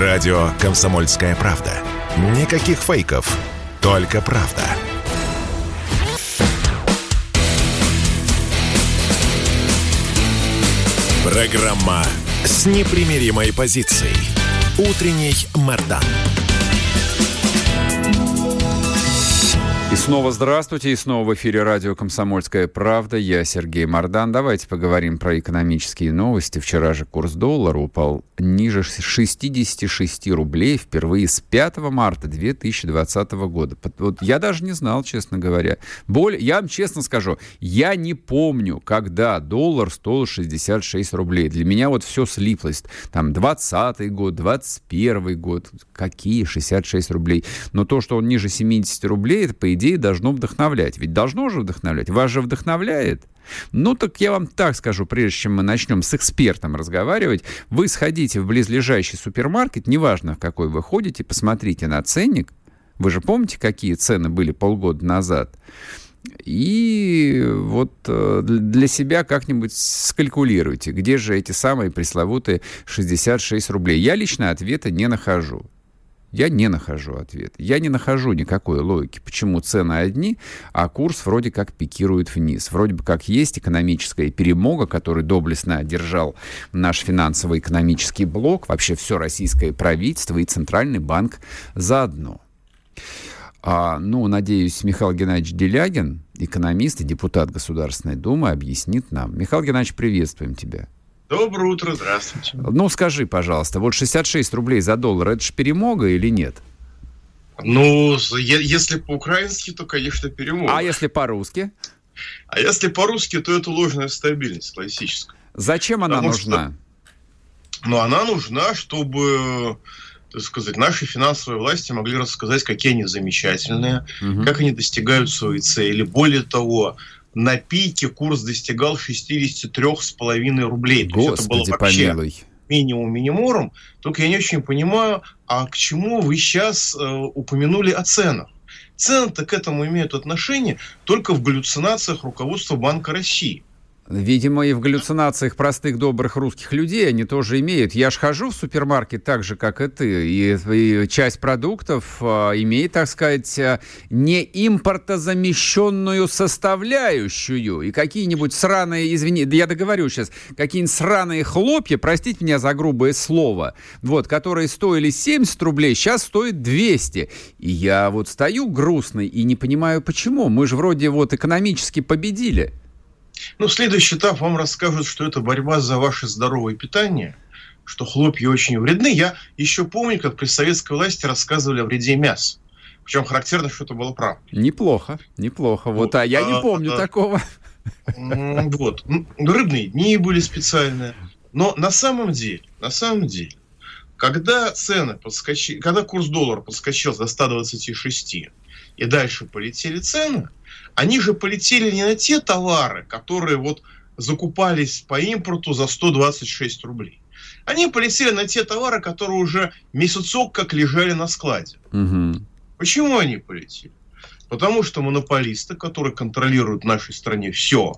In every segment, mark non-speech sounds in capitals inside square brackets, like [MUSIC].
Радио «Комсомольская правда». Никаких фейков, только правда. Программа с непримиримой позицией. Утренний Мордан. Снова здравствуйте, и снова в эфире радио «Комсомольская правда». Я Сергей Мордан. Давайте поговорим про экономические новости. Вчера же курс доллара упал ниже 66 рублей впервые с 5 марта 2020 года. Вот я даже не знал, честно говоря. Более, я вам честно скажу, я не помню, когда доллар стоил 66 рублей. Для меня вот все слиплось. Там 20 год, 21 год, какие 66 рублей. Но то, что он ниже 70 рублей, это, по идее, идее, должно вдохновлять. Ведь должно же вдохновлять. Вас же вдохновляет. Ну, так я вам так скажу, прежде чем мы начнем с экспертом разговаривать, вы сходите в близлежащий супермаркет, неважно, в какой вы ходите, посмотрите на ценник. Вы же помните, какие цены были полгода назад? И вот э, для себя как-нибудь скалькулируйте, где же эти самые пресловутые 66 рублей. Я лично ответа не нахожу. Я не нахожу ответ. Я не нахожу никакой логики, почему цены одни, а курс вроде как пикирует вниз. Вроде бы как есть экономическая перемога, которую доблестно одержал наш финансово-экономический блок, вообще все российское правительство и Центральный банк заодно. А, ну, надеюсь, Михаил Геннадьевич Делягин, экономист и депутат Государственной Думы, объяснит нам. Михаил Геннадьевич, приветствуем тебя. Доброе утро, здравствуйте. Ну, скажи, пожалуйста, вот 66 рублей за доллар, это же перемога или нет? Ну, если по-украински, то, конечно, перемога. А если по-русски? А если по-русски, то это ложная стабильность классическая. Зачем она Потому нужна? Что, ну, она нужна, чтобы так сказать, наши финансовые власти могли рассказать, какие они замечательные, угу. как они достигают своей цели. Более того, на пике курс достигал 63,5 рублей. Господи, То есть это было вообще помилуй. минимум миниморум. Только я не очень понимаю, а к чему вы сейчас э, упомянули о ценах? Цены-то к этому имеют отношение только в галлюцинациях руководства Банка России. Видимо, и в галлюцинациях простых добрых русских людей они тоже имеют. Я ж хожу в супермаркет так же, как и ты, и, и часть продуктов э, имеет, так сказать, э, не импортозамещенную составляющую. И какие-нибудь сраные, извини, я договорю сейчас, какие-нибудь сраные хлопья, простите меня за грубое слово, вот, которые стоили 70 рублей, сейчас стоят 200. И я вот стою грустный и не понимаю, почему. Мы же вроде вот экономически победили. Ну, следующий этап вам расскажут, что это борьба за ваше здоровое питание, что хлопья очень вредны. Я еще помню, как при советской власти рассказывали о вреде мяса. Причем характерно, что это было правда. Неплохо, неплохо. Вот, а я не помню такого. Вот. Рыбные дни были специальные. Но на самом деле, на самом деле, когда цены подскочили, когда курс доллара подскочил до 126 и дальше полетели цены, они же полетели не на те товары, которые вот закупались по импорту за 126 рублей. Они полетели на те товары, которые уже месяцок как лежали на складе. Угу. Почему они полетели? Потому что монополисты, которые контролируют в нашей стране все,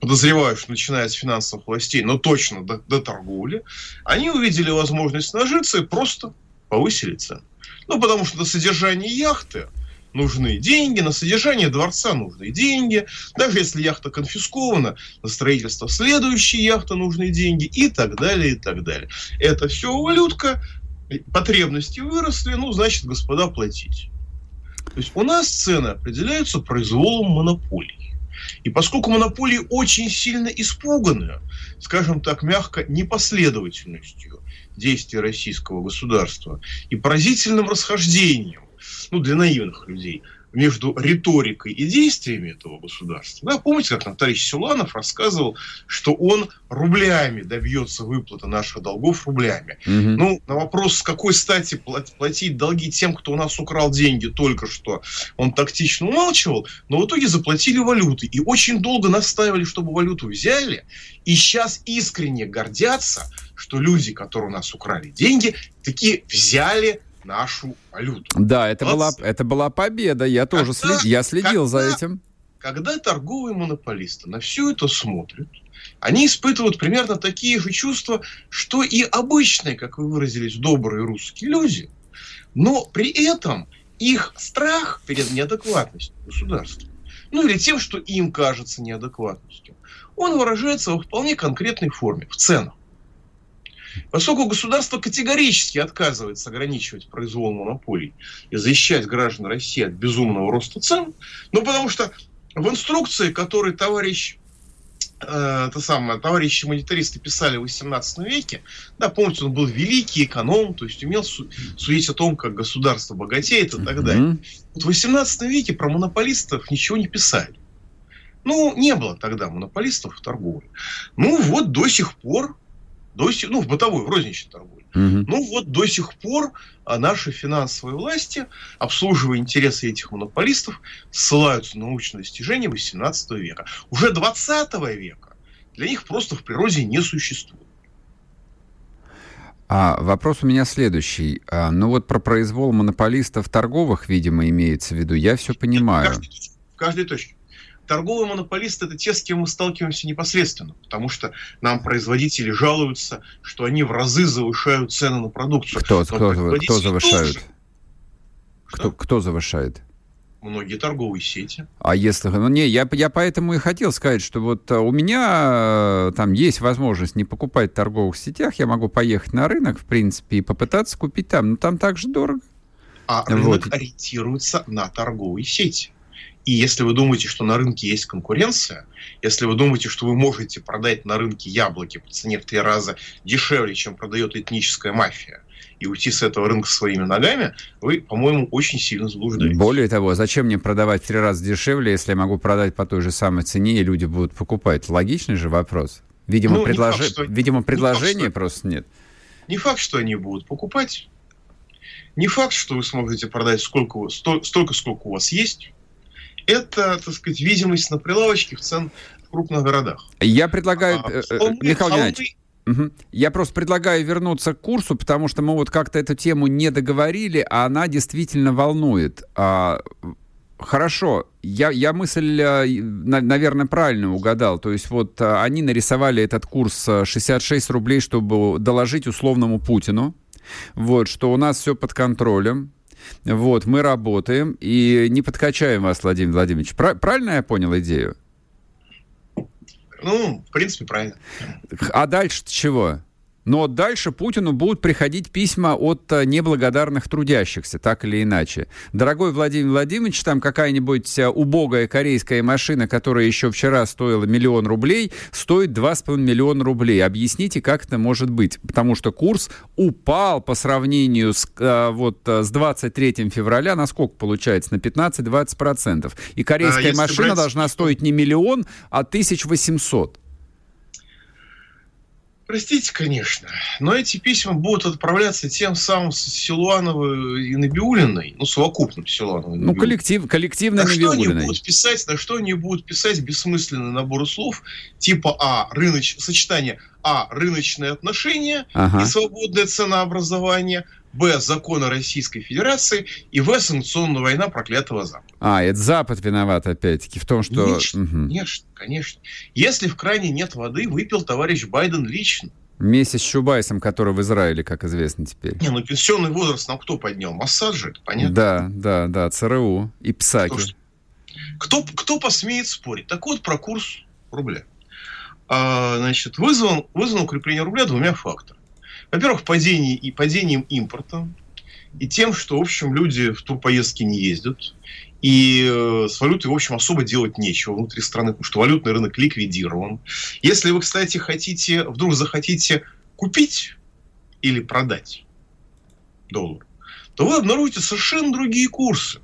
подозреваю, что начиная с финансовых властей, но точно до, до торговли, они увидели возможность нажиться и просто повысили цены. Ну, потому что на содержание яхты нужны деньги, на содержание дворца нужны деньги, даже если яхта конфискована, на строительство следующей яхты нужны деньги и так далее, и так далее. Это все валютка, потребности выросли, ну, значит, господа, платить. То есть у нас цены определяются произволом монополий. И поскольку монополии очень сильно испуганы, скажем так, мягко, непоследовательностью действий российского государства и поразительным расхождением ну, для наивных людей, между риторикой и действиями этого государства. Да, помните, как там товарищ Силанов рассказывал, что он рублями добьется выплаты наших долгов рублями. Угу. Ну, на вопрос, с какой стати платить долги тем, кто у нас украл деньги только что, он тактично умалчивал, но в итоге заплатили валюты. И очень долго настаивали, чтобы валюту взяли. И сейчас искренне гордятся, что люди, которые у нас украли деньги, такие взяли нашу валюту. Да, это, была, это была победа. Я тоже когда, след, я следил когда, за этим. Когда торговые монополисты на все это смотрят они испытывают примерно такие же чувства, что и обычные, как вы выразились, добрые русские люди. Но при этом их страх перед неадекватностью государства, ну или тем, что им кажется неадекватностью, он выражается в вполне конкретной форме, в ценах. Поскольку государство категорически отказывается ограничивать произвол монополий и защищать граждан России от безумного роста цен, ну потому что в инструкции, которую товарищ э, это самое, товарищи монетаристы писали в 18 веке, да, помните, он был великий эконом, то есть умел су- судить о том, как государство богатеет и так mm-hmm. далее. Вот в 18 веке про монополистов ничего не писали. Ну, не было тогда монополистов в торговле. Ну, вот до сих пор, до сих, ну, в бытовой, в розничной торговле. Угу. Ну, вот до сих пор а, наши финансовые власти, обслуживая интересы этих монополистов, ссылаются на научные достижения 18 века. Уже 20 века для них просто в природе не существует. А вопрос у меня следующий. А, ну вот про произвол монополистов торговых, видимо, имеется в виду. Я все понимаю. В каждой, в каждой точке торговые монополисты это те, с кем мы сталкиваемся непосредственно, потому что нам производители жалуются, что они в разы завышают цены на продукцию. Кто, кто, кто завышает? Кто, кто завышает? многие торговые сети. А если... Ну, не, я, я поэтому и хотел сказать, что вот а, у меня э, там есть возможность не покупать в торговых сетях, я могу поехать на рынок, в принципе, и попытаться купить там, но там также дорого. А рынок вот. ориентируется на торговые сети. И если вы думаете, что на рынке есть конкуренция, если вы думаете, что вы можете продать на рынке яблоки по цене в три раза дешевле, чем продает этническая мафия, и уйти с этого рынка своими ногами, вы, по-моему, очень сильно заблуждаетесь. Более того, зачем мне продавать в три раза дешевле, если я могу продать по той же самой цене, и люди будут покупать? Логичный же вопрос. Видимо, ну, предлож... факт, что... Видимо предложения не факт, просто нет. Не факт, что они будут покупать. Не факт, что вы сможете продать сколько, столько, сколько у вас есть это, так сказать, видимость на прилавочке в цен в крупных городах. Я предлагаю, а, э, холмы, э, Михаил Геннадьевич, Угу. Я просто предлагаю вернуться к курсу, потому что мы вот как-то эту тему не договорили, а она действительно волнует. А, хорошо, я, я мысль, э, наверное, правильно угадал. То есть вот они нарисовали этот курс 66 рублей, чтобы доложить условному Путину, вот, что у нас все под контролем, вот, мы работаем и не подкачаем вас, Владимир Владимирович. Правильно я понял идею? Ну, в принципе, правильно. А дальше чего? Но дальше Путину будут приходить письма от э, неблагодарных трудящихся, так или иначе. Дорогой Владимир Владимирович, там какая-нибудь э, убогая корейская машина, которая еще вчера стоила миллион рублей, стоит 2,5 миллиона рублей. Объясните, как это может быть? Потому что курс упал по сравнению с, э, вот, с 23 февраля на сколько получается? На 15-20%. И корейская а, машина брать... должна стоить не миллион, а 1800. Простите, конечно, но эти письма будут отправляться тем самым Силуановой и Набиулиной, ну, совокупным Силуановой Ну, коллектив, коллективно на что они будут писать, на что они будут писать бессмысленный набор слов, типа А, рыноч... сочетание А, рыночные отношения ага. и свободное ценообразование – Б. Законы Российской Федерации и В. Санкционная война проклятого Запада. А, это Запад виноват опять-таки в том, что... Конечно, угу. конечно, конечно. Если в кране нет воды, выпил товарищ Байден лично. Вместе с Чубайсом, который в Израиле, как известно теперь. Не, ну пенсионный возраст нам кто поднял? Массад же, это понятно. Да, да, да, ЦРУ и ПСАКи. Кто, кто посмеет спорить? Так вот про курс рубля. А, значит, вызван, вызвано укрепление рубля двумя факторами. Во-первых, падение, и падением импорта, и тем, что, в общем, люди в турпоездки не ездят, и э, с валютой, в общем, особо делать нечего внутри страны, потому что валютный рынок ликвидирован. Если вы, кстати, хотите, вдруг захотите купить или продать доллар, то вы обнаружите совершенно другие курсы.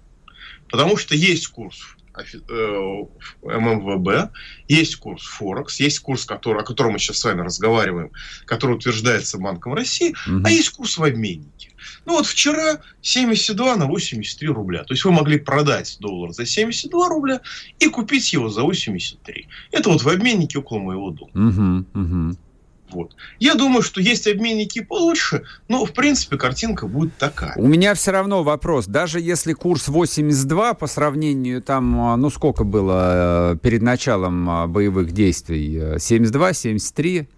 Потому что есть курс ММВБ, есть курс Форекс, есть курс, который, о котором мы сейчас с вами разговариваем, который утверждается Банком России, угу. а есть курс в обменнике. Ну вот вчера 72 на 83 рубля. То есть вы могли продать доллар за 72 рубля и купить его за 83. Это вот в обменнике около моего дома. Угу, угу. Вот. Я думаю, что есть обменники получше, но, в принципе, картинка будет такая. У меня все равно вопрос. Даже если курс 82 по сравнению там, а, ну, сколько было э, перед началом а, боевых действий? 72, 73?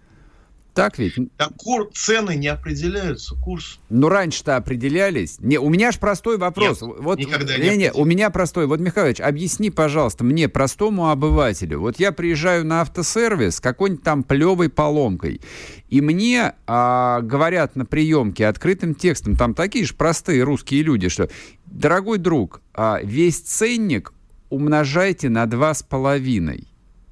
Так ведь? Так кур, цены не определяются, курс. Ну, раньше-то определялись. Не, у меня же простой вопрос. Нет, вот, никогда не, не не, у меня простой. Вот, Михайлович, объясни, пожалуйста, мне, простому обывателю. Вот я приезжаю на автосервис с какой-нибудь там плевой поломкой, и мне а, говорят на приемке открытым текстом, там такие же простые русские люди, что, дорогой друг, а, весь ценник умножайте на два с половиной.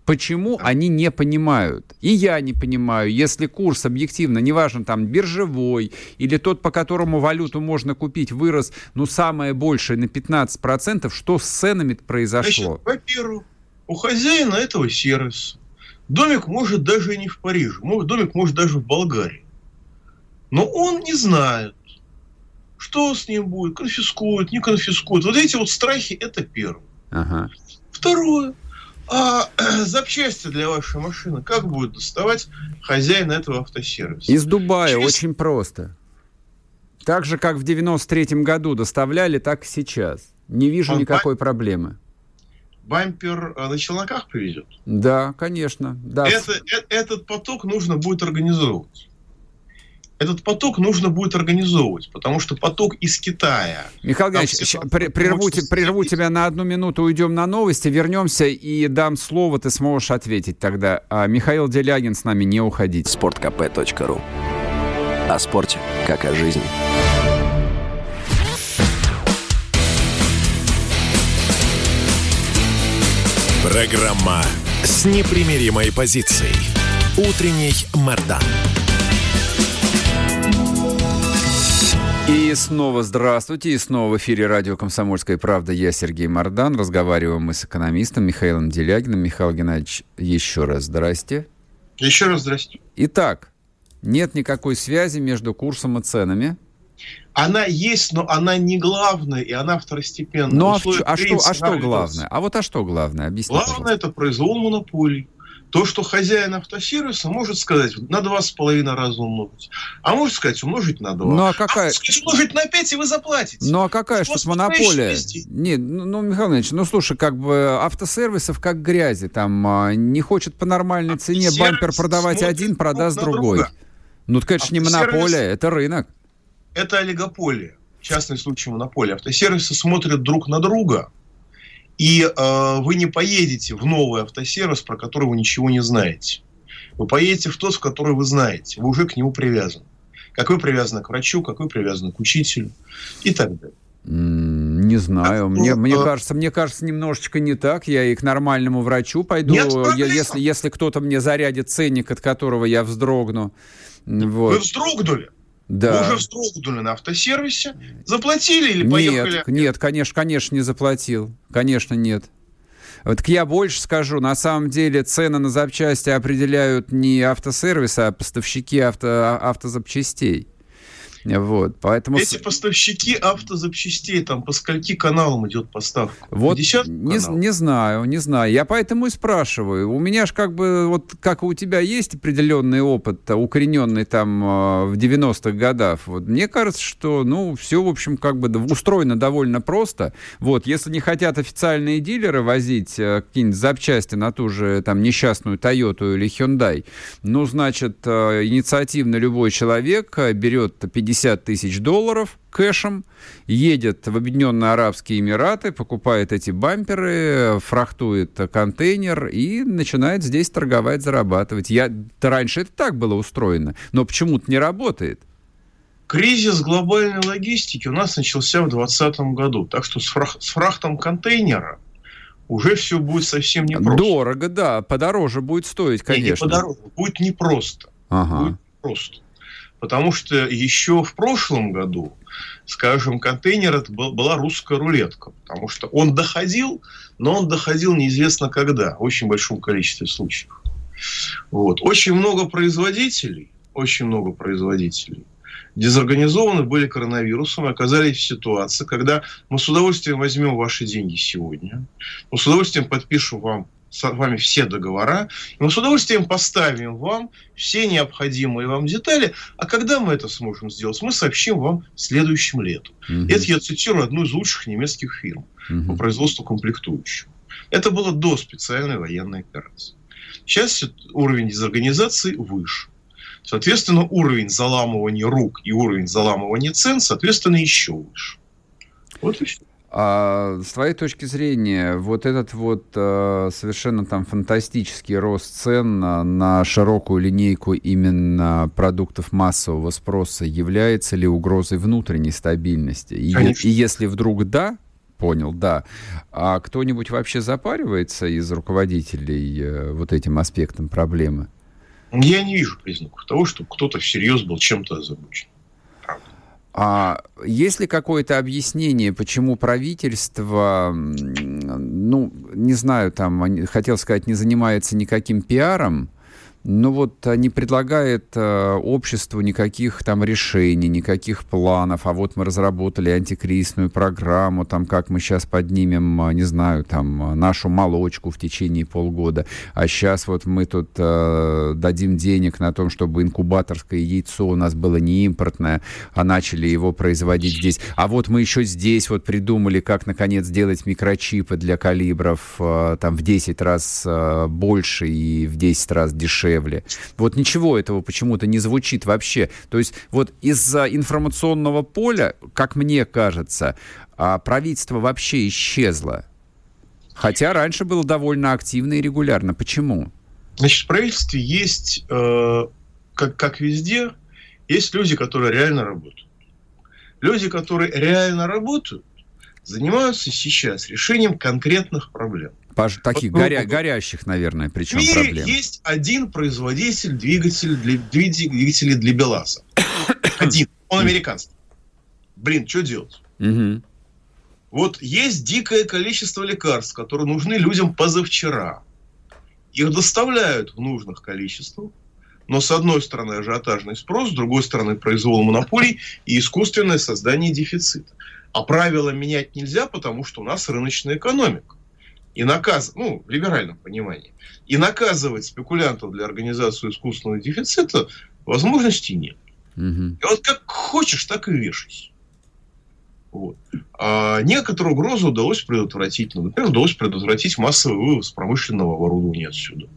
Почему они не понимают? И я не понимаю, если курс объективно, неважно, там, биржевой или тот, по которому валюту можно купить, вырос, ну, самое большее на 15%, что с ценами произошло? Значит, во-первых, у хозяина этого сервиса домик может даже и не в Париже, домик может даже в Болгарии. Но он не знает, что с ним будет, конфискуют, не конфискуют. Вот эти вот страхи, это первое. Ага. Второе – а [CLEARS THROAT] запчасти для вашей машины как будет доставать хозяин этого автосервиса? Из Дубая, Через... очень просто. Так же, как в 93-м году доставляли, так и сейчас. Не вижу Он никакой бам... проблемы. Бампер а, на челноках повезет? Да, конечно. Да. Это, э, этот поток нужно будет организовывать этот поток нужно будет организовывать, потому что поток из Китая. Михаил Геннадьевич, прерву, прерву тебя на одну минуту, уйдем на новости, вернемся и дам слово, ты сможешь ответить тогда. А Михаил Делягин с нами, не уходить. Спорткп.ру О спорте, как о жизни. Программа с непримиримой позицией. Утренний Мордан. И снова здравствуйте, и снова в эфире радио «Комсомольская правда». Я Сергей Мордан. Разговариваем мы с экономистом Михаилом Делягиным. Михаил Геннадьевич, еще раз здрасте. Еще раз здрасте. Итак, нет никакой связи между курсом и ценами. Она есть, но она не главная, и она второстепенная. Ну а, в, а, что, а что главное? А вот а что главное? Объясни, Главное это произвол монополий то, что хозяин автосервиса может сказать на два с половиной раза умножить, а может сказать умножить на два. Ну а какая? А сказать умножить на пять, и вы заплатите. Ну а какая же монополия? Нет, ну, ну, Михаил Ильич, ну слушай, как бы автосервисов как грязи, там а, не хочет по нормальной цене бампер продавать один, продаст другой. Друга. Ну, это, конечно, не монополия, это рынок. Это олигополия. Частный случай монополии. Автосервисы смотрят друг на друга, и э, вы не поедете в новый автосервис, про который вы ничего не знаете. Вы поедете в тот, в который вы знаете. Вы уже к нему привязаны. Как вы привязаны к врачу, как вы привязаны к учителю и так далее. Не знаю. Так, мне, ну, мне, а... кажется, мне кажется, немножечко не так. Я и к нормальному врачу пойду, Нет я, если, если кто-то мне зарядит ценник, от которого я вздрогну. Вот. Вы вздрогнули? Да. Вы уже вздрогнули на автосервисе, заплатили или поехали? Нет, нет, конечно, конечно, не заплатил. Конечно, нет. Вот я больше скажу, на самом деле цены на запчасти определяют не автосервисы, а поставщики авто, автозапчастей. Вот, поэтому... Эти поставщики автозапчастей, там по скольки каналам идет поставка? Вот не, не знаю, не знаю. Я поэтому и спрашиваю. У меня же как бы, вот как у тебя есть определенный опыт, укорененный там а, в 90-х годах. Вот, мне кажется, что, ну, все, в общем, как бы устроено довольно просто. Вот, если не хотят официальные дилеры возить э, какие-нибудь запчасти на ту же там несчастную Toyota или Hyundai, ну, значит, э, инициативно любой человек э, берет 50 50 тысяч долларов кэшем, едет в Объединенные Арабские Эмираты, покупает эти бамперы, фрахтует контейнер и начинает здесь торговать, зарабатывать. Я, раньше это так было устроено, но почему-то не работает. Кризис глобальной логистики у нас начался в 2020 году, так что с, фрах, с фрахтом контейнера уже все будет совсем непросто. Дорого, да, подороже будет стоить, конечно. Не, не подороже, будет непросто. Ага. Будет просто. Потому что еще в прошлом году, скажем, контейнер это был, была русская рулетка. Потому что он доходил, но он доходил неизвестно когда, в очень большом количестве случаев. Вот. Очень много производителей, очень много производителей дезорганизованы были коронавирусом и оказались в ситуации, когда мы с удовольствием возьмем ваши деньги сегодня, мы с удовольствием подпишем вам с вами все договора, и мы с удовольствием поставим вам все необходимые вам детали. А когда мы это сможем сделать, мы сообщим вам следующим летом. Угу. Это я цитирую одну из лучших немецких фирм угу. по производству комплектующих. Это было до специальной военной операции. Сейчас уровень дезорганизации выше. Соответственно, уровень заламывания рук и уровень заламывания цен, соответственно, еще выше. Вот и все. А с твоей точки зрения, вот этот вот э, совершенно там фантастический рост цен на, на широкую линейку именно продуктов массового спроса является ли угрозой внутренней стабильности? И, и если вдруг да, понял, да, а кто-нибудь вообще запаривается из руководителей э, вот этим аспектом проблемы? Я не вижу признаков того, что кто-то всерьез был чем-то озабочен. А есть ли какое-то объяснение, почему правительство, ну, не знаю, там, хотел сказать, не занимается никаким пиаром, ну вот а, не предлагает э, обществу никаких там решений, никаких планов. А вот мы разработали антикризисную программу, там как мы сейчас поднимем, а, не знаю, там нашу молочку в течение полгода. А сейчас вот мы тут э, дадим денег на том, чтобы инкубаторское яйцо у нас было не импортное, а начали его производить здесь. А вот мы еще здесь вот придумали, как наконец сделать микрочипы для калибров э, там в 10 раз э, больше и в 10 раз дешевле дешевле. Вот ничего этого почему-то не звучит вообще. То есть вот из-за информационного поля, как мне кажется, а, правительство вообще исчезло. Хотя раньше было довольно активно и регулярно. Почему? Значит, в правительстве есть, э, как, как везде, есть люди, которые реально работают. Люди, которые реально работают, занимаются сейчас решением конкретных проблем. Пож, таких вот, горя, горящих, наверное, причем в мире проблем. есть один производитель двигателей для, двигателей для БелАЗа. [COUGHS] Один. Он американский. Блин, что делать? Угу. Вот есть дикое количество лекарств, которые нужны людям позавчера. Их доставляют в нужных количествах, но с одной стороны ажиотажный спрос, с другой стороны произвол монополий и искусственное создание дефицита. А правила менять нельзя, потому что у нас рыночная экономика и наказывать, ну, в либеральном понимании, и наказывать спекулянтов для организации искусственного дефицита возможности нет. Угу. И вот как хочешь, так и вешайся. Вот. А некоторую угрозу удалось предотвратить. Ну, например, удалось предотвратить массовый вывоз промышленного оборудования отсюда.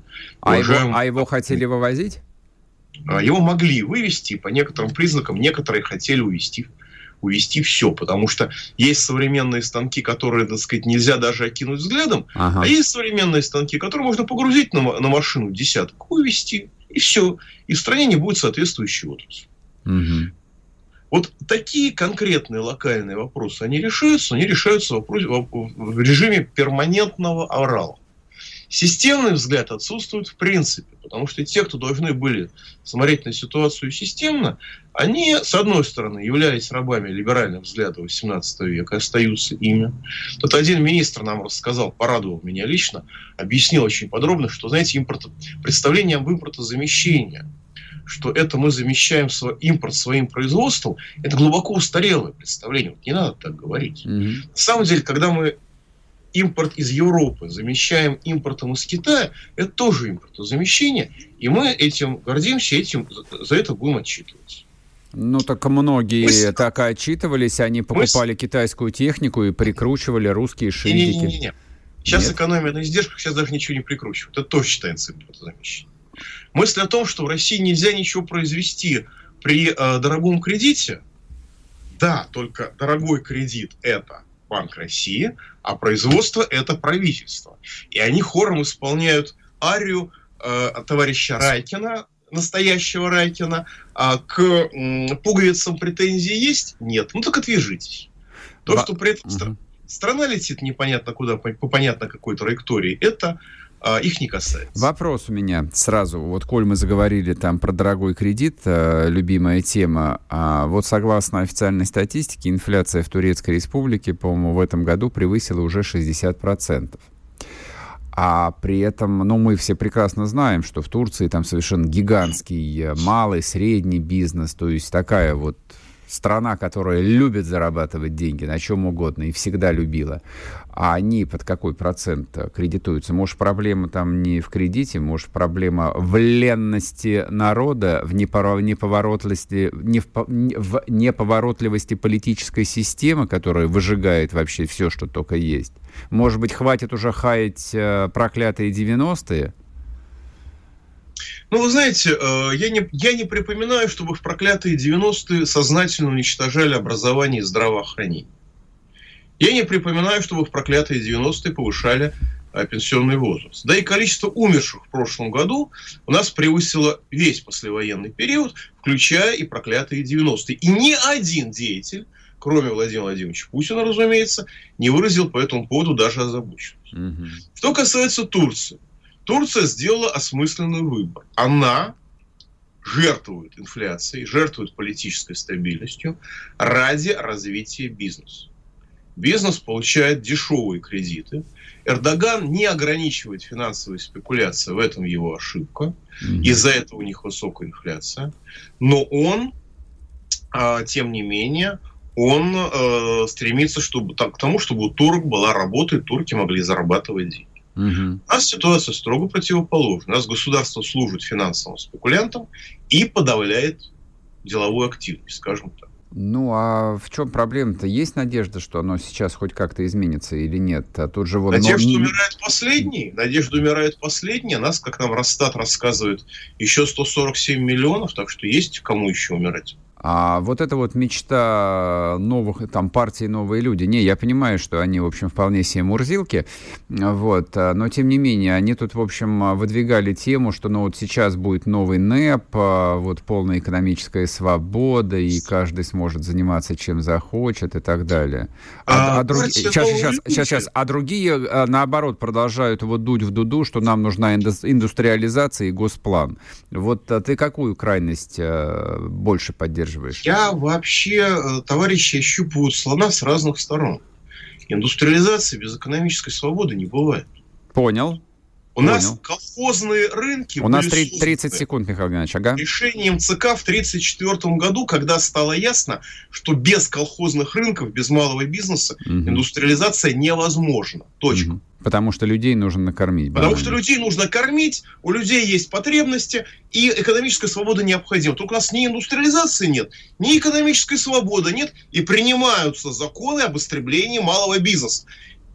А, Уважаем... его, а его хотели вывозить? А, его могли вывести, по некоторым признакам некоторые хотели увезти увести все, потому что есть современные станки, которые, так сказать, нельзя даже окинуть взглядом, ага. а есть современные станки, которые можно погрузить на, на машину десяток, увезти, и все. И в стране не будет соответствующей отрасли. Угу. Вот такие конкретные локальные вопросы, они решаются, они решаются в, в режиме перманентного орала. Системный взгляд отсутствует в принципе, потому что те, кто должны были смотреть на ситуацию системно, они, с одной стороны, являлись рабами либеральных взглядов XVIII века, остаются ими. Тут один министр нам рассказал, порадовал меня лично, объяснил очень подробно, что, знаете, импорт, представление об импортозамещении, что это мы замещаем свой импорт своим производством, это глубоко устарелое представление. Вот не надо так говорить. Mm-hmm. На самом деле, когда мы импорт из Европы замещаем импортом из Китая, это тоже импортозамещение, и мы этим гордимся, этим за это будем отчитываться. Ну, так многие мы... так и отчитывались, они покупали мы... китайскую технику и прикручивали русские шильдики. Не-не-не. Сейчас Нет? экономия на издержках, сейчас даже ничего не прикручивают. Это тоже считается импортозамещением. Мысль о том, что в России нельзя ничего произвести при э, дорогом кредите, да, только дорогой кредит – это Банк России, а производство – это правительство. И они хором исполняют арию э, товарища Райкина, настоящего Райкина, а к м, пуговицам претензии есть? Нет. Ну так отвяжитесь. То, Ба- что при этом угу. страна летит непонятно куда, по, по понятно какой траектории, это их не касается. Вопрос у меня сразу. Вот, коль мы заговорили там про дорогой кредит, э, любимая тема, а вот согласно официальной статистике, инфляция в Турецкой Республике, по-моему, в этом году превысила уже 60%. А при этом, ну, мы все прекрасно знаем, что в Турции там совершенно гигантский э, малый, средний бизнес, то есть такая вот страна, которая любит зарабатывать деньги на чем угодно и всегда любила, а они под какой процент кредитуются? Может, проблема там не в кредите, может, проблема в ленности народа, в неповоротливости, не в, в неповоротливости политической системы, которая выжигает вообще все, что только есть? Может быть, хватит уже хаять э, проклятые 90-е? Ну, вы знаете, э, я не, я не припоминаю, чтобы в проклятые 90-е сознательно уничтожали образование и здравоохранение. Я не припоминаю, чтобы в проклятые 90-е повышали э, пенсионный возраст. Да и количество умерших в прошлом году у нас превысило весь послевоенный период, включая и проклятые 90-е. И ни один деятель, кроме Владимира Владимировича Путина, разумеется, не выразил по этому поводу даже озабоченность. Угу. Что касается Турции. Турция сделала осмысленный выбор. Она жертвует инфляцией, жертвует политической стабильностью ради развития бизнеса. Бизнес получает дешевые кредиты. Эрдоган не ограничивает финансовые спекуляции, в этом его ошибка. Из-за этого у них высокая инфляция. Но он, а, тем не менее, он э, стремится чтобы, к тому, чтобы у турок была работа, и турки могли зарабатывать деньги. Угу. У нас ситуация строго противоположна. У нас государство служит финансовым спекулянтам и подавляет деловую активность, скажем так. Ну, а в чем проблема-то? Есть надежда, что оно сейчас хоть как-то изменится или нет? А тут же вот... Надежда но... умирает последний. Надежда умирает последний. Нас, как нам Росстат рассказывает, еще 147 миллионов, так что есть кому еще умирать. А вот эта вот мечта новых, там, партии «Новые люди», не, я понимаю, что они, в общем, вполне себе мурзилки, вот, но, тем не менее, они тут, в общем, выдвигали тему, что, ну, вот сейчас будет новый НЭП, а, вот, полная экономическая свобода, и каждый сможет заниматься чем захочет и так далее. А, а, а друг... сейчас, сейчас, сейчас, сейчас, а другие, а, наоборот, продолжают вот дуть в дуду, что нам нужна индустриализация и госплан. Вот ты какую крайность больше поддерживаешь? Поддерживаешь? Я вообще, э, товарищи, ощупывают слона с разных сторон. Индустриализации без экономической свободы не бывает. Понял. У Понял. нас колхозные рынки У нас 30, 30 секунд, Михаил Геннадьевич, ага. Решением ЦК в 1934 году, когда стало ясно, что без колхозных рынков, без малого бизнеса угу. индустриализация невозможна. Точка. Угу. Потому что людей нужно накормить. Потому что людей нужно кормить, у людей есть потребности, и экономическая свобода необходима. Только у нас ни индустриализации нет, ни экономической свободы нет, и принимаются законы об истреблении малого бизнеса.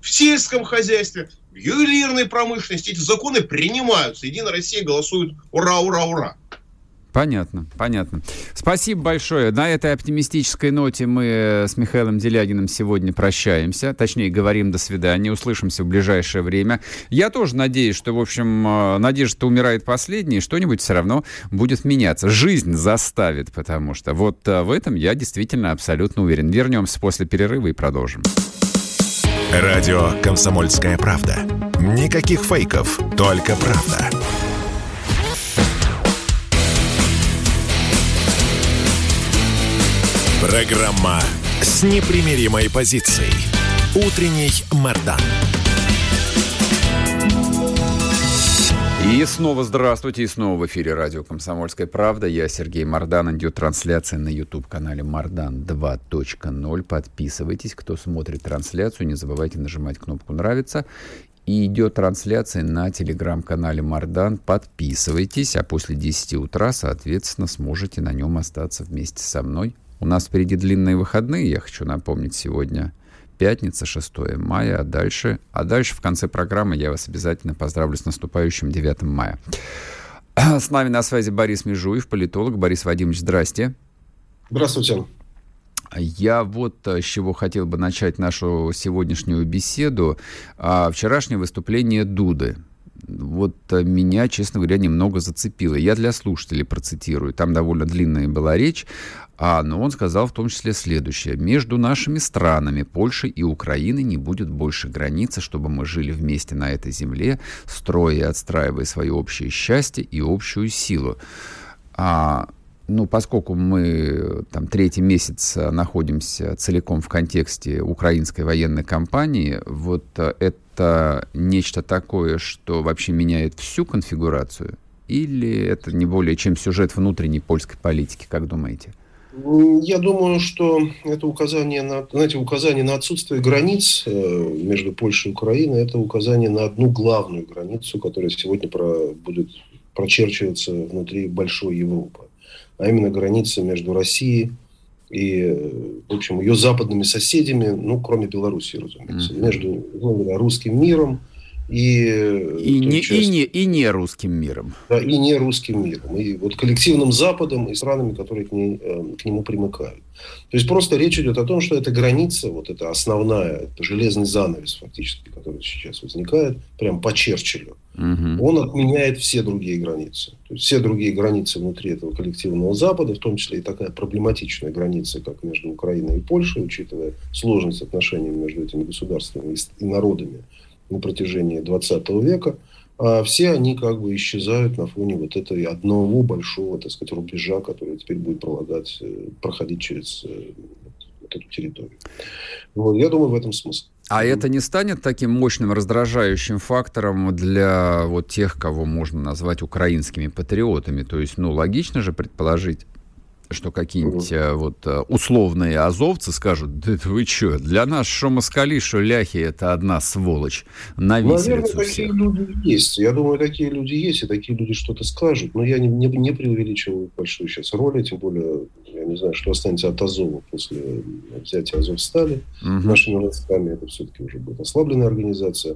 В сельском хозяйстве, в ювелирной промышленности эти законы принимаются. Единая Россия голосует ура, ура, ура. Понятно, понятно. Спасибо большое. На этой оптимистической ноте мы с Михаилом Делягиным сегодня прощаемся. Точнее, говорим до свидания. Услышимся в ближайшее время. Я тоже надеюсь, что, в общем, э, надежда умирает последней, что-нибудь все равно будет меняться. Жизнь заставит, потому что вот э, в этом я действительно абсолютно уверен. Вернемся после перерыва и продолжим. Радио «Комсомольская правда». Никаких фейков, только правда. Программа с непримиримой позицией. Утренний Мордан. И снова здравствуйте, и снова в эфире радио «Комсомольская правда». Я Сергей Мордан. Идет трансляция на YouTube-канале «Мордан 2.0». Подписывайтесь, кто смотрит трансляцию. Не забывайте нажимать кнопку «Нравится». И идет трансляция на телеграм-канале Мардан. Подписывайтесь, а после 10 утра, соответственно, сможете на нем остаться вместе со мной у нас впереди длинные выходные, я хочу напомнить, сегодня пятница, 6 мая, а дальше, а дальше в конце программы я вас обязательно поздравлю с наступающим 9 мая. [CLEARS THROAT] С нами на связи Борис Межуев, политолог. Борис Вадимович, здрасте. Здравствуйте. Я вот э, с чего хотел бы начать нашу сегодняшнюю беседу. А, вчерашнее выступление Дуды вот э, меня, честно говоря, немного зацепило. Я для слушателей процитирую. Там довольно длинная была речь. А, но он сказал в том числе следующее. Между нашими странами, Польшей и Украиной, не будет больше границы, чтобы мы жили вместе на этой земле, строя и отстраивая свое общее счастье и общую силу. А, ну, поскольку мы там третий месяц находимся целиком в контексте украинской военной кампании, вот э, это нечто такое, что вообще меняет всю конфигурацию? Или это не более чем сюжет внутренней польской политики, как думаете? Я думаю, что это указание на, знаете, указание на отсутствие границ э, между Польшей и Украиной, это указание на одну главную границу, которая сегодня про, будет прочерчиваться внутри большой Европы, а именно граница между Россией и, в общем, ее западными соседями, ну, кроме Белоруссии, разумеется, mm-hmm. между ну, русским миром и, и, не, части, и, не, и не русским миром. Да, и не русским миром. И вот коллективным Западом и странами, которые к, ней, э, к нему примыкают. То есть просто речь идет о том, что эта граница, вот эта основная, это железный занавес фактически, который сейчас возникает, прям по Черчиллю, угу. он отменяет все другие границы. То есть все другие границы внутри этого коллективного Запада, в том числе и такая проблематичная граница, как между Украиной и Польшей, учитывая сложность отношений между этими государствами и народами, на протяжении 20 века, а все они как бы исчезают на фоне вот этой одного большого, так сказать, рубежа, который теперь будет пролагать, э, проходить через э, вот эту территорию. Вот, я думаю, в этом смысл. А это не станет таким мощным раздражающим фактором для вот тех, кого можно назвать украинскими патриотами? То есть, ну, логично же предположить, что какие-нибудь mm вот э, условные азовцы скажут, да вы что, для нас что москали, что ляхи, это одна сволочь на Наверное, такие всех. люди есть. Я думаю, такие люди есть, и такие люди что-то скажут. Но я не, не, не преувеличиваю большую сейчас роль, тем более, я не знаю, что останется от Азова после взятия Азовстали mm нашими войсками. Это все-таки уже будет ослабленная организация.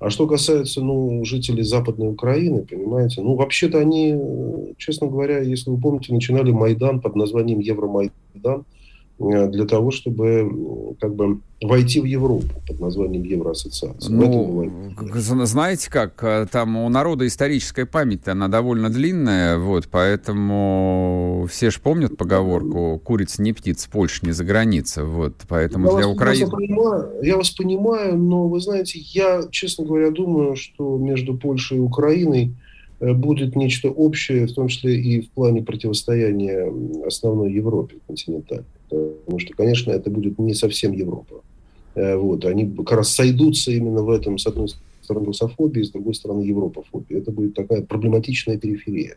А что касается ну, жителей Западной Украины, понимаете, ну, вообще-то они, честно говоря, если вы помните, начинали Майдан под названием Евромайдан э, для того, чтобы как бы войти в Европу под названием Евроассоциация. Ну, знаете как, э, там у народа историческая память, она довольно длинная, вот, поэтому все же помнят поговорку «курица не птица, Польша не за граница», вот, поэтому я для вас, Украины... Я вас, понимаю, я вас понимаю, но, вы знаете, я, честно говоря, думаю, что между Польшей и Украиной будет нечто общее, в том числе и в плане противостояния основной Европе континентальной. Потому что, конечно, это будет не совсем Европа. Э, вот, они как раз сойдутся именно в этом, с одной стороны, русофобии, с другой стороны, европофобии. Это будет такая проблематичная периферия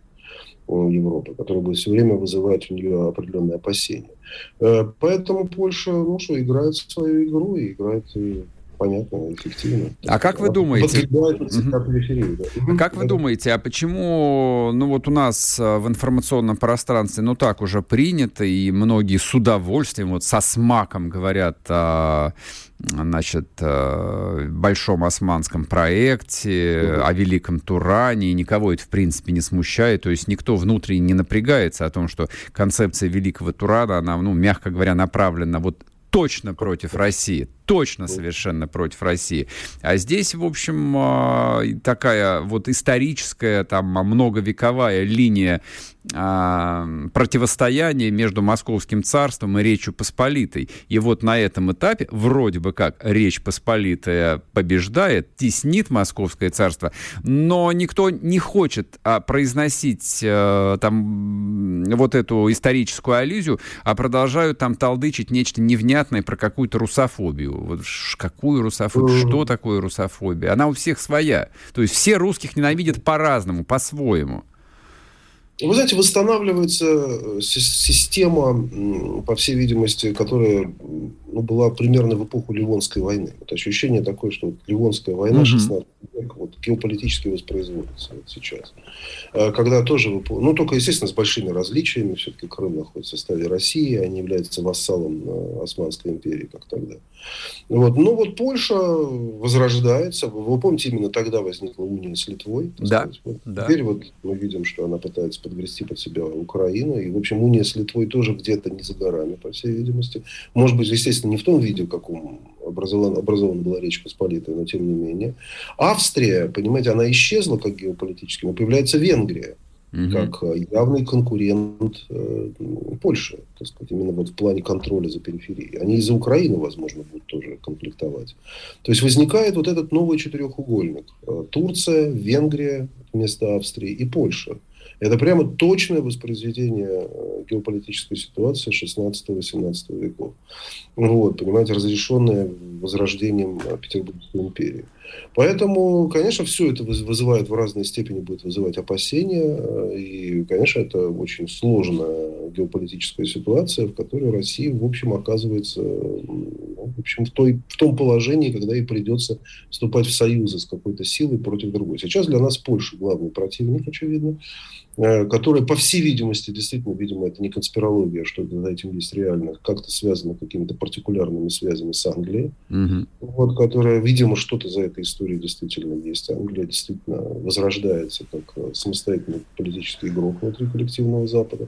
Европы, которая будет все время вызывать у нее определенные опасения. Э, поэтому Польша, ну что, играет свою игру и играет понятно, эффективно. А как вы думаете? Угу. Как вы думаете, а почему, ну вот у нас э, в информационном пространстве, ну так уже принято, и многие с удовольствием, вот со смаком говорят о, значит, о большом османском проекте, угу. о великом Туране, и никого это в принципе не смущает, то есть никто внутренне не напрягается о том, что концепция великого Турана, она, ну, мягко говоря, направлена вот точно против России, точно совершенно против России. А здесь, в общем, а, такая вот историческая, там, многовековая линия а, противостояния между Московским царством и Речью Посполитой. И вот на этом этапе, вроде бы как, Речь Посполитая побеждает, теснит Московское царство, но никто не хочет а, произносить а, там вот эту историческую аллюзию, а продолжают там толдычить нечто невнятное про какую-то русофобию. Вот какую русофобию? Что такое русофобия? Она у всех своя. То есть все русских ненавидят по-разному, по-своему. Вы знаете, восстанавливается э, система, по всей видимости, которая ну, была примерно в эпоху Ливонской войны. Вот ощущение такое, что вот Ливонская война 16 века вот, геополитически воспроизводится вот сейчас. Э, когда тоже, ну только, естественно, с большими различиями, все-таки Крым находится в составе России, они являются вассалом э, Османской империи, как тогда. Вот. Ну вот Польша возрождается. Вы помните, именно тогда возникла уния с Литвой. Да, вот. да. Теперь вот мы видим, что она пытается подгрести под себя Украину. И, в общем, уния с Литвой тоже где-то не за горами, по всей видимости. Может быть, естественно, не в том виде, в каком образована, образована была Речь Посполитая, но тем не менее. Австрия, понимаете, она исчезла как геополитически, но появляется Венгрия угу. как э, явный конкурент э, Польши, так сказать, именно вот в плане контроля за периферией. Они из-за Украины, возможно, будут тоже конфликтовать. То есть возникает вот этот новый четырехугольник. Э, Турция, Венгрия вместо Австрии и Польша. Это прямо точное воспроизведение э, геополитической ситуации 16-18 веков. Вот, понимаете, разрешенное возрождением э, Петербургской империи. Поэтому, конечно, все это вызывает в разной степени, будет вызывать опасения. Э, и, конечно, это очень сложная геополитическая ситуация, в которой Россия, в общем, оказывается ну, в, общем, в, той, в том положении, когда ей придется вступать в союзы с какой-то силой против другой. Сейчас для нас Польша главный противник, очевидно. Э, которая, по всей видимости, действительно, видимо, это не конспирология, что за этим есть реально, как-то связано какими-то партикулярными связями с Англией, угу. вот, которая, видимо, что-то за этой историей действительно есть. Англия действительно возрождается как э, самостоятельный политический игрок внутри коллективного Запада.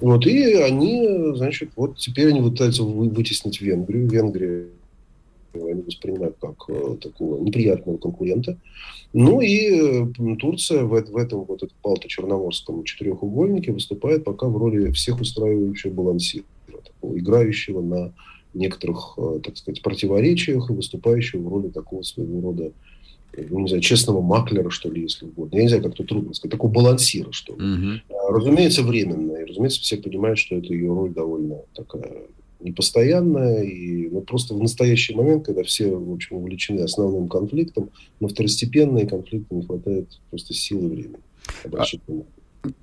Вот, и они, значит, вот теперь они пытаются вытеснить Венгрию. Венгрия они воспринимают как э, такого неприятного конкурента. Ну и э, Турция в, в этом вот этом балто-черноморском четырехугольнике выступает пока в роли всех устраивающего балансира, такого играющего на некоторых, э, так сказать, противоречиях и выступающего в роли такого своего рода не знаю, честного маклера, что ли, если угодно. Я не знаю, как это трудно сказать. Такого балансира, что ли. Угу. Разумеется, временно. И, разумеется, все понимают, что это ее роль довольно такая непостоянная, и ну, просто в настоящий момент, когда все, в общем, увлечены основным конфликтом, но второстепенные конфликты не хватает просто силы времени. А,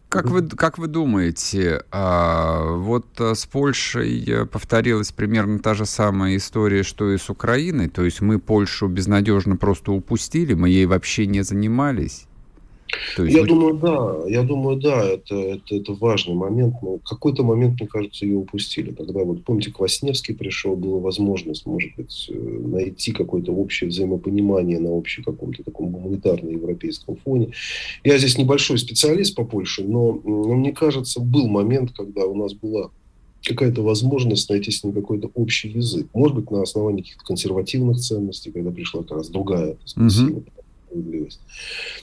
как вы, как вы думаете, а, вот э, с Польшей э, повторилась примерно та же самая история, что и с Украиной? То есть мы Польшу безнадежно просто упустили, мы ей вообще не занимались? То есть я вы... думаю, да, я думаю, да, это, это, это важный момент. Но какой-то момент, мне кажется, ее упустили. Тогда вот, помните, Квасневский пришел, была возможность, может быть, э, найти какое-то общее взаимопонимание на общем каком-то таком гуманитарно-европейском фоне. Я здесь небольшой специалист по Польше, но, но мне кажется, был момент, когда у нас была какая-то возможность найти с ним какой-то общий язык. Может быть, на основании каких-то консервативных ценностей, когда пришла как раз другая сказать, сила, справедливость.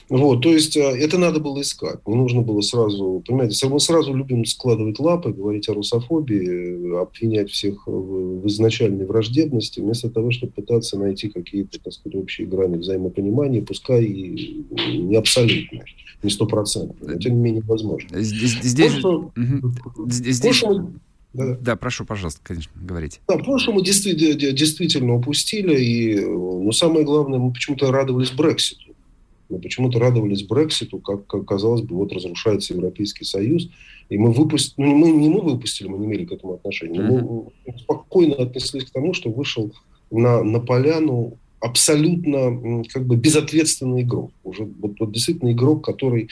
Вот, то есть э, это надо было искать. Не нужно было сразу, понимаете, мы сразу любим складывать лапы, говорить о русофобии, э, обвинять всех в изначальной враждебности, вместо того, чтобы пытаться найти какие-то, так сказать, общие грани взаимопонимания, пускай и не абсолютные, не стопроцентные, но тем не менее возможно. Здесь, здесь, здесь... Да, да, прошу, пожалуйста, конечно, говорите. Да, прошлое мы действительно, действительно упустили, и ну, самое главное, мы почему-то радовались Брекситу. Мы почему-то радовались Брекситу, как, как казалось бы, вот разрушается Европейский Союз, и мы выпустили, ну мы, не мы выпустили, мы не имели к этому отношения, mm-hmm. мы спокойно отнеслись к тому, что вышел на, на поляну абсолютно как бы безответственный игрок. Уже вот, вот действительно игрок, который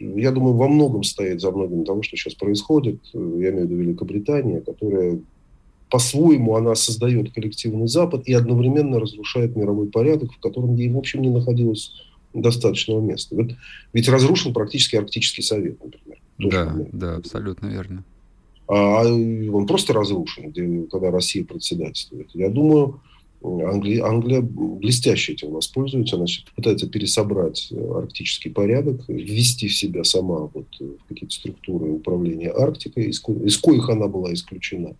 я думаю, во многом стоит за многим того, что сейчас происходит. Э, я имею в виду Великобритания, которая по-своему она создает коллективный Запад и одновременно разрушает мировой порядок, в котором ей, в общем, не находилось достаточного места. Вот, ведь разрушил практически Арктический совет, например. Да, да, абсолютно верно. А, а он просто разрушен, где, когда Россия председательствует. Я думаю, Англия, Англия блестяще этим воспользуется, значит, пытается пересобрать э, арктический порядок, ввести в себя сама вот э, какие-то структуры управления Арктикой, из, ко из коих она была исключена.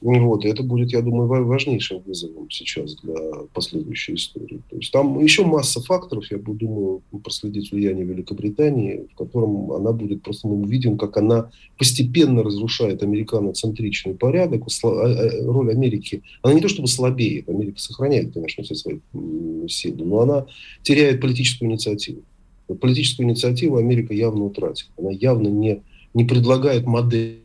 Вот, и это будет, я думаю, важнейшим вызовом сейчас для последующей истории. То есть там еще масса факторов, я думаю, проследить влияние Великобритании, в котором она будет, просто мы увидим, как она постепенно разрушает американоцентричный порядок, а, роль Америки, она не то чтобы слабеет, Америка сохраняет, конечно, все свои силы, но она теряет политическую инициативу. Политическую инициативу Америка явно утратила. Она явно не, не предлагает модели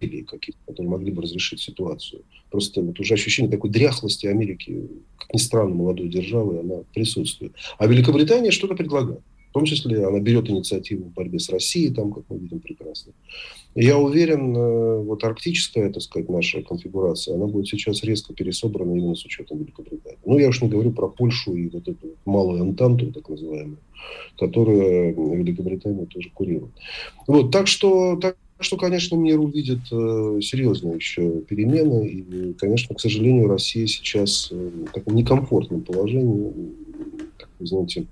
каких-то, которые могли бы разрешить ситуацию. Просто вот уже ощущение такой дряхлости Америки, как ни странно, молодой державы, она присутствует. А Великобритания что-то предлагает. В том числе она берет инициативу в борьбе с Россией, там, как мы видим прекрасно. И я уверен, э, вот арктическая, так сказать, наша конфигурация, она будет сейчас резко пересобрана именно с учетом Великобритании. Ну, я уж не говорю про Польшу и вот эту малую Антанту, так называемую, которую Великобритания тоже курирует. Вот, так что, так что, конечно, мир увидит э, серьезные еще перемены. И, конечно, к сожалению, Россия сейчас э, в таком некомфортном положении, так, знаете,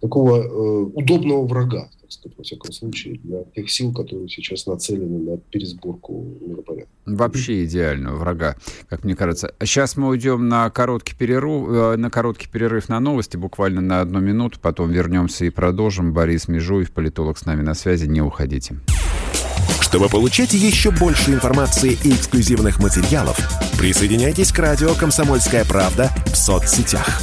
такого э, удобного врага, сказать, во всяком случае, для тех сил, которые сейчас нацелены на пересборку миропорядка. Вообще идеального врага, как мне кажется. Сейчас мы уйдем на короткий перерыв, э, на короткий перерыв на новости, буквально на одну минуту, потом вернемся и продолжим. Борис Межуев, политолог с нами на связи, не уходите. Чтобы получать еще больше информации и эксклюзивных материалов, присоединяйтесь к радио «Комсомольская правда» в соцсетях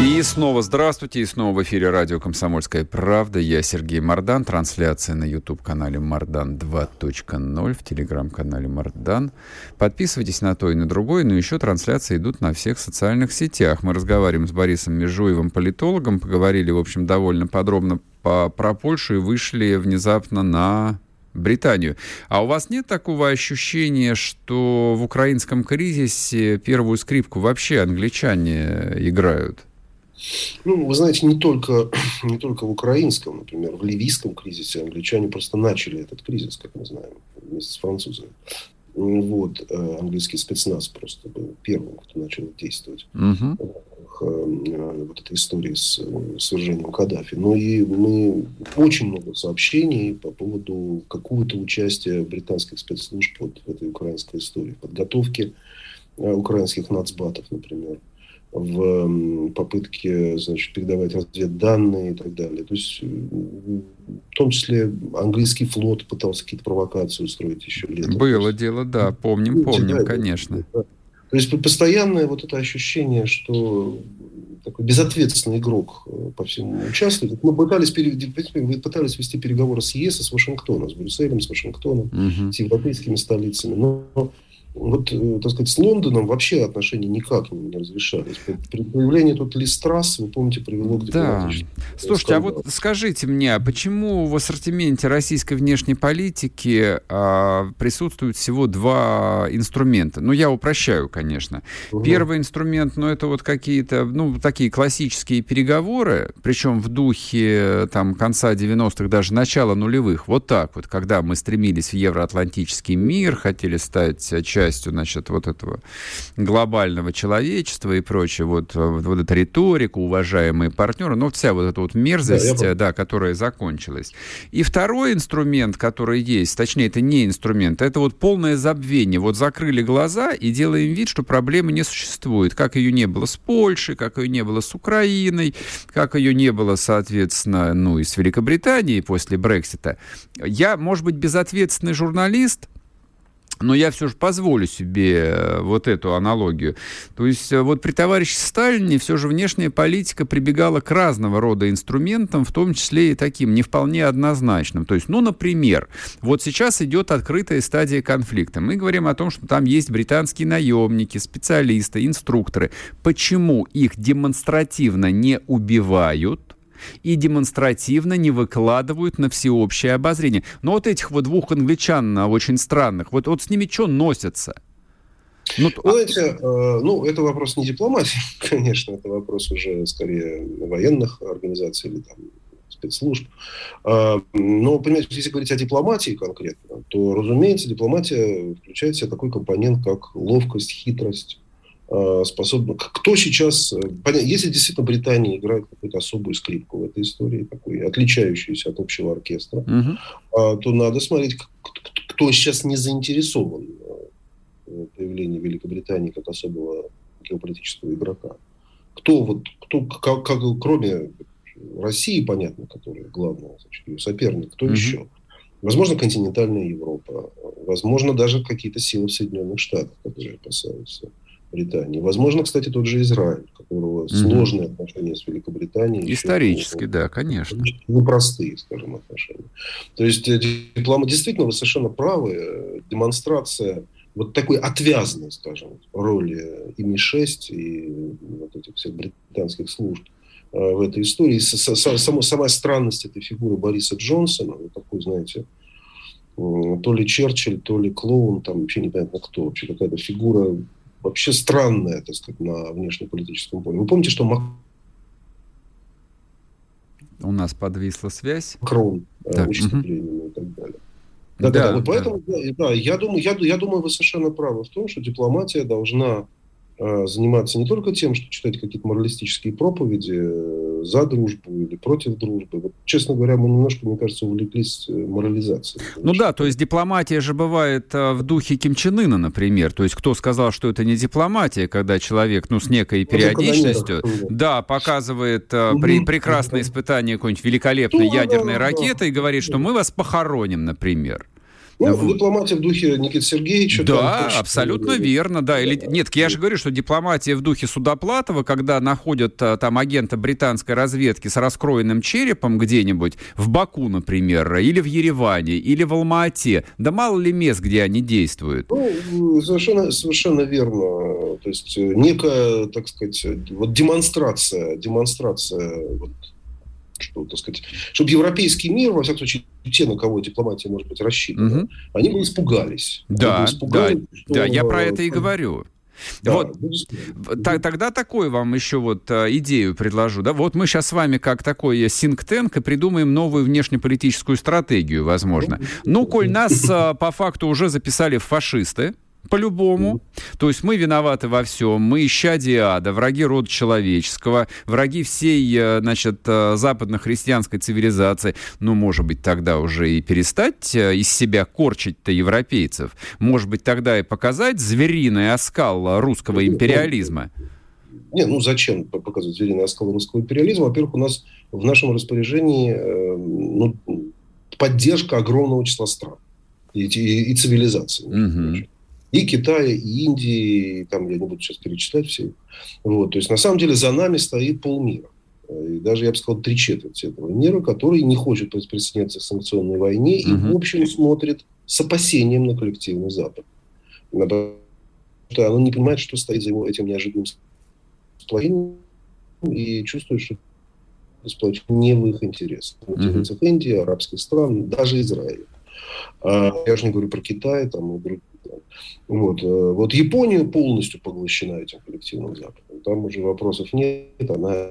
И снова здравствуйте, и снова в эфире радио «Комсомольская правда». Я Сергей Мордан. Трансляция на YouTube-канале «Мордан 2.0», в телеграм-канале «Мордан». Подписывайтесь на то и на другое, но еще трансляции идут на всех социальных сетях. Мы разговариваем с Борисом Межуевым, политологом, поговорили, в общем, довольно подробно по, про Польшу и вышли внезапно на Британию. А у вас нет такого ощущения, что в украинском кризисе первую скрипку вообще англичане играют? Ну, вы знаете, не только, [CLEARS THROAT] не только в украинском, например, в ливийском кризисе англичане просто начали этот кризис, как мы знаем, вместе с французами. Вот, э, английский спецназ просто был первым, кто начал действовать. Угу. Вот этой истории с свержением Каддафи. Но и мы очень много сообщений по поводу какого-то участия британских спецслужб вот в этой украинской истории. Подготовки украинских нацбатов, например в попытке значит, передавать разведданные и так далее. То есть, в том числе, английский флот пытался какие-то провокации устроить еще летом. Было дело, да, помним, помним, да, конечно. Да. То есть, постоянное вот это ощущение, что такой безответственный игрок э, по всему участвует. Мы пытались, пытались вести переговоры с ЕС и с Вашингтоном, с Брюсселем, с Вашингтоном, угу. с европейскими столицами. Но вот, э, так сказать, с Лондоном вообще отношения никак не разрешались. При появлении тут Листрас, вы помните, привело к Да. Слушайте, скандалу. а вот скажите мне, а почему в ассортименте российской внешней политики а, присутствуют всего два инструмента? Ну, я упрощаю, конечно. Угу. Первый инструмент, ну, это вот какие-то, ну, такие классические переговоры, причем в духе там конца 90-х, даже начала нулевых, вот так вот, когда мы стремились в евроатлантический мир, хотели стать частью частью, значит, вот этого глобального человечества и прочее, вот, вот эта риторика, уважаемые партнеры, ну, вся вот эта вот мерзость, да, да, которая закончилась. И второй инструмент, который есть, точнее, это не инструмент, это вот полное забвение. Вот закрыли глаза и делаем вид, что проблемы не существует. Как ее не было с Польшей, как ее не было с Украиной, как ее не было, соответственно, ну, и с Великобританией после Брексита. Я, может быть, безответственный журналист, но я все же позволю себе э, вот эту аналогию. То есть э, вот при товарище Сталине все же внешняя политика прибегала к разного рода инструментам, в том числе и таким не вполне однозначным. То есть, ну, например, вот сейчас идет открытая стадия конфликта. Мы говорим о том, что там есть британские наемники, специалисты, инструкторы. Почему их демонстративно не убивают? И демонстративно не выкладывают на всеобщее обозрение. Но вот этих вот двух англичан а, очень странных, вот, вот с ними что носятся? Ну, Знаете, э, ну, это вопрос не дипломатии, [LAUGHS] конечно, это вопрос уже скорее военных организаций или там спецслужб. Э, но, понимаете, если говорить о дипломатии конкретно, то, разумеется, дипломатия включает в себя такой компонент, как ловкость, хитрость, способна... Кто сейчас... Э, понятно, если действительно Британия играет какую-то особую скрипку в этой истории, такой, отличающуюся от общего оркестра, угу. то надо смотреть, кто сейчас не заинтересован в появлении Великобритании как особого геополитического игрока. Кто вот, кто, как, как, кроме России, понятно, которая главная значит, ее соперник, кто угу. еще? Возможно, континентальная Европа, возможно, даже какие-то силы в Соединенных Штатах, которые опасаются Британии. Возможно, кстати, тот же Израиль, у которого mm-hmm. сложные отношения с Великобританией. Исторически, да, конечно. Непростые, скажем, отношения. То есть э, диплома... действительно, вы совершенно правы. Э, демонстрация вот такой отвязной, скажем, роли ИМИ-6 и вот этих всех британских служб в этой истории. Сама, сама странность этой фигуры Бориса Джонсона, вот такой, знаете, то ли Черчилль, то ли клоун, там вообще непонятно кто, вообще какая-то фигура вообще странная, так сказать, на внешнеполитическом поле. Вы помните, что Мак... У нас подвисла связь. Макрон, э, так. выступление угу. и так далее. Да, да, да, вот поэтому, да. да, я думаю, я, я думаю, вы совершенно правы в том, что дипломатия должна э, заниматься не только тем, что читать какие-то моралистические проповеди, э, за дружбу или против дружбы. Вот, честно говоря, мы немножко, мне кажется, увлеклись э, морализацией. Ну да, то есть дипломатия же бывает э, в духе Ким Чен Ына, например. То есть кто сказал, что это не дипломатия, когда человек, ну, с некой периодичностью, да, показывает угу. при, прекрасное испытание какой-нибудь великолепной ну, ядерной ракеты и говорит, что мы вас похороним, например. Ну, вот. дипломатия в духе Никиты Сергеевича. Да, там, абсолютно верно, да. Или, нет, я же говорю, что дипломатия в духе Судоплатова, когда находят а, там агента британской разведки с раскроенным черепом где-нибудь, в Баку, например, или в Ереване, или в Алма-Ате, да мало ли мест, где они действуют. Ну, совершенно, совершенно верно. То есть э, некая, так сказать, вот демонстрация, демонстрация вот, что, так сказать, чтобы европейский мир, во всяком случае, те, на кого дипломатия может быть рассчитана, угу. они бы испугались. Да, бы испугались, да, что, да, я про это и говорю. Да, вот т- тогда такой вам еще вот а, идею предложу. Да? Вот мы сейчас с вами как такой tank и придумаем новую внешнеполитическую стратегию, возможно. Ну, коль нас а, по факту уже записали в фашисты, по-любому. То есть мы виноваты во всем. Мы ища диада, враги рода человеческого, враги всей, э, значит, э, западно-христианской цивилизации. Ну, может быть, тогда уже и перестать э, из себя корчить-то европейцев. Может быть, тогда и показать звериный оскал русского ну, империализма. Не, ну зачем показывать звериный оскал русского империализма? Во-первых, у нас в нашем распоряжении э, ну, поддержка огромного числа стран и, и, и цивилизаций. Угу и Китая, и Индии, и там я не буду сейчас перечислять все. Вот, то есть на самом деле за нами стоит полмира. И даже, я бы сказал, три четверти этого мира, который не хочет присоединяться к санкционной войне и, в общем, смотрит с опасением на коллективный Запад. Потому что оно не понимает, что стоит за его этим неожиданным сплочением и чувствует, что сплочение не в их интересах. В интересах Индии, арабских стран, даже Израиля. А, я же не говорю про Китай там, и другие вот. Э, вот Япония полностью поглощена этим коллективным Западом. Там уже вопросов нет, она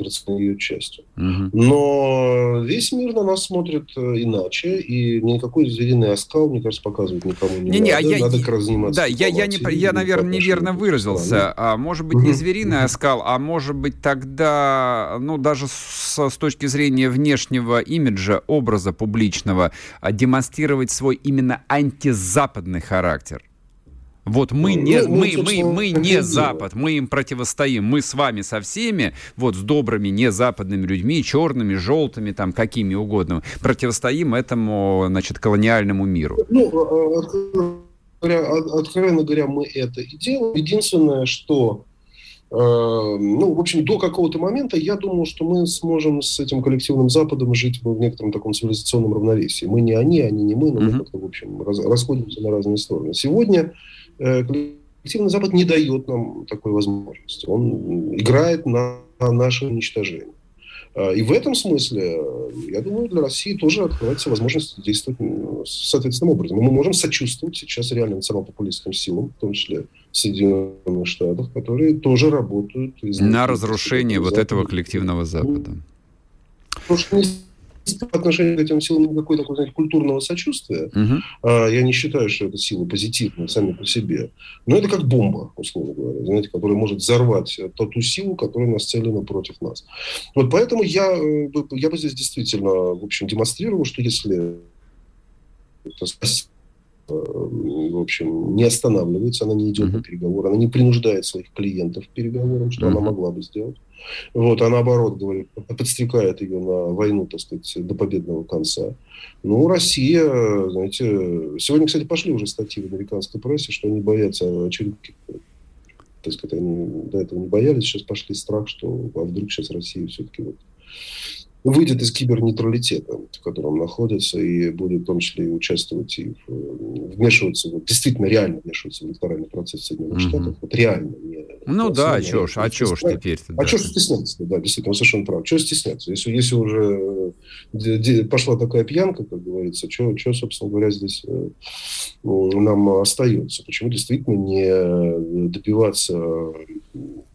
является ее частью. Угу. Но весь мир на нас смотрит э, иначе, и никакой звериный оскал, мне кажется, показывать никому не, не, не надо. А я, надо как раз заниматься Да, я, я, не, я, наверное, неверно выразился. А, может быть, не звериный оскал, а может быть тогда, ну, даже с, с точки зрения внешнего имиджа, образа публичного, а, демонстрировать свой именно антизападный характер. Вот мы ну, не, ну, мы, мы, мы не Запад, мы им противостоим. Мы с вами со всеми, вот с добрыми незападными людьми, черными, желтыми, там, какими угодно, противостоим этому, значит, колониальному миру. Ну, откровенно говоря, мы это и делаем. Единственное, что э, ну, в общем, до какого-то момента я думал, что мы сможем с этим коллективным Западом жить в некотором таком цивилизационном равновесии. Мы не они, они не мы, но мы как-то, в общем, расходимся на разные стороны. Сегодня Э, коллективный Запад не дает нам такой возможности. Он играет на, на наше уничтожение. А, и в этом смысле, я думаю, для России тоже открывается возможность действовать соответственным образом. мы можем сочувствовать сейчас реально национал-популистским силам, в том числе в Соединенных Штатах, которые тоже работают. На разрушение вот этого коллективного Запада. Потому что по отношению к этим силам никакой такой, знаете, культурного сочувствия. Угу. Я не считаю, что это силы позитивные сами по себе. Но это как бомба, условно говоря, знаете, которая может взорвать ту, ту силу, которая нацелена против нас. Вот поэтому я, э, я бы здесь действительно, в общем, демонстрировал, что если в общем, не останавливается, она не идет uh-huh. на переговоры, она не принуждает своих клиентов к переговорам, что uh-huh. она могла бы сделать. Вот, а наоборот, говорит, подстрекает ее на войну, так сказать, до победного конца. Ну, Россия, знаете, сегодня, кстати, пошли уже статьи в американской прессе, что они боятся очередки. Так сказать, они до этого не боялись, сейчас пошли страх, что а вдруг сейчас Россия все-таки вот выйдет из кибернейтралитета, в котором находится, и будет в том числе и участвовать и в, вмешиваться, вот, действительно реально вмешиваться в электоральный процесс Соединенных mm-hmm. Штатов, вот реально, не Ну да, а чё ж, а чё ж теперь А чё ж стесняться да, действительно, совершенно прав. Чё стесняться? Если, если уже э, пошла такая пьянка, как говорится, чё, чё собственно говоря, здесь э, нам остается? Почему действительно не добиваться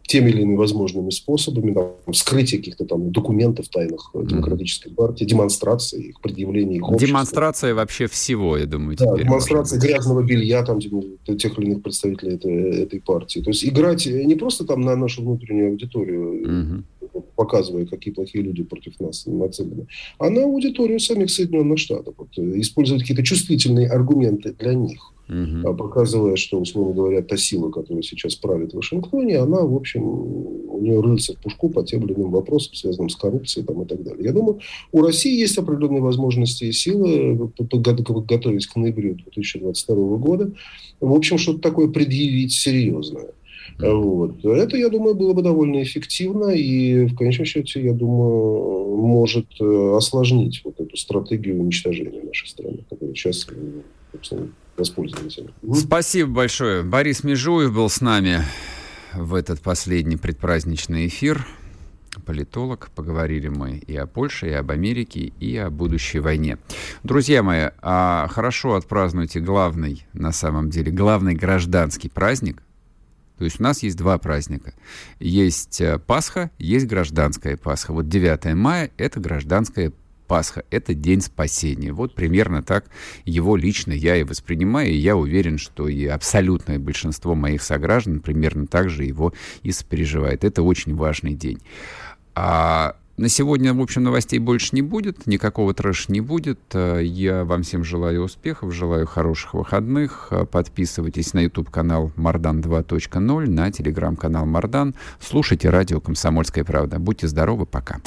теми или иными возможными способами, там, вскрытие каких-то там документов тайных демократической партии, демонстрации, их предъявления, их общества. Демонстрация вообще всего, я думаю, да, демонстрация грязного белья там, тех или иных представителей этой, этой партии. То есть играть не просто там на нашу внутреннюю аудиторию, угу. показывая, какие плохие люди против нас нацелены, а на аудиторию самих Соединенных Штатов. Вот, использовать какие-то чувствительные аргументы для них угу. показывая, что, условно говоря, та сила, которая сейчас правит в Вашингтоне, она, в общем, у нее рыльца в пушку по тем или иным вопросам, связанным с коррупцией там, и так далее. Я думаю, у России есть определенные возможности и силы готовить к ноябрю 2022 года, в общем, что-то такое предъявить серьезное. Вот. Это, я думаю, было бы довольно эффективно и, в конечном счете, я думаю, может э, осложнить вот эту стратегию уничтожения нашей страны, которая сейчас, собственно, воспользовались. Спасибо большое. Борис Межуев был с нами в этот последний предпраздничный эфир. Политолог. Поговорили мы и о Польше, и об Америке, и о будущей войне. Друзья мои, а хорошо отпразднуйте главный, на самом деле, главный гражданский праздник. То есть у нас есть два праздника. Есть э, Пасха, есть гражданская Пасха. Вот 9 мая — это гражданская Пасха — это день спасения. Вот примерно так его лично я и воспринимаю, и я уверен, что и абсолютное большинство моих сограждан примерно так же его и сопереживает. Это очень важный день. А на сегодня, в общем, новостей больше не будет, никакого трэша не будет. Я вам всем желаю успехов, желаю хороших выходных. Подписывайтесь на YouTube-канал Мардан 2.0, на телеграм-канал Мардан. Слушайте радио «Комсомольская правда». Будьте здоровы, пока.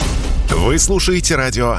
Вы слушаете радио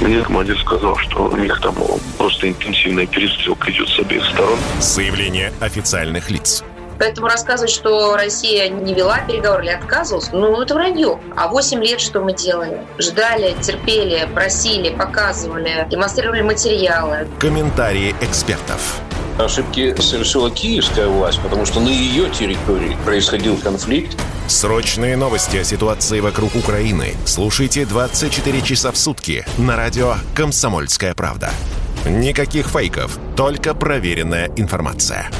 Мне командир сказал, что у них там просто интенсивная перестрелка идет с обеих сторон. Заявление официальных лиц. Поэтому рассказывать, что Россия не вела переговоры или отказывалась, ну, это вранье. А 8 лет что мы делали? Ждали, терпели, просили, показывали, демонстрировали материалы. Комментарии экспертов. Ошибки совершила киевская власть, потому что на ее территории происходил конфликт. Срочные новости о ситуации вокруг Украины слушайте 24 часа в сутки на радио «Комсомольская правда». Никаких фейков, только проверенная информация.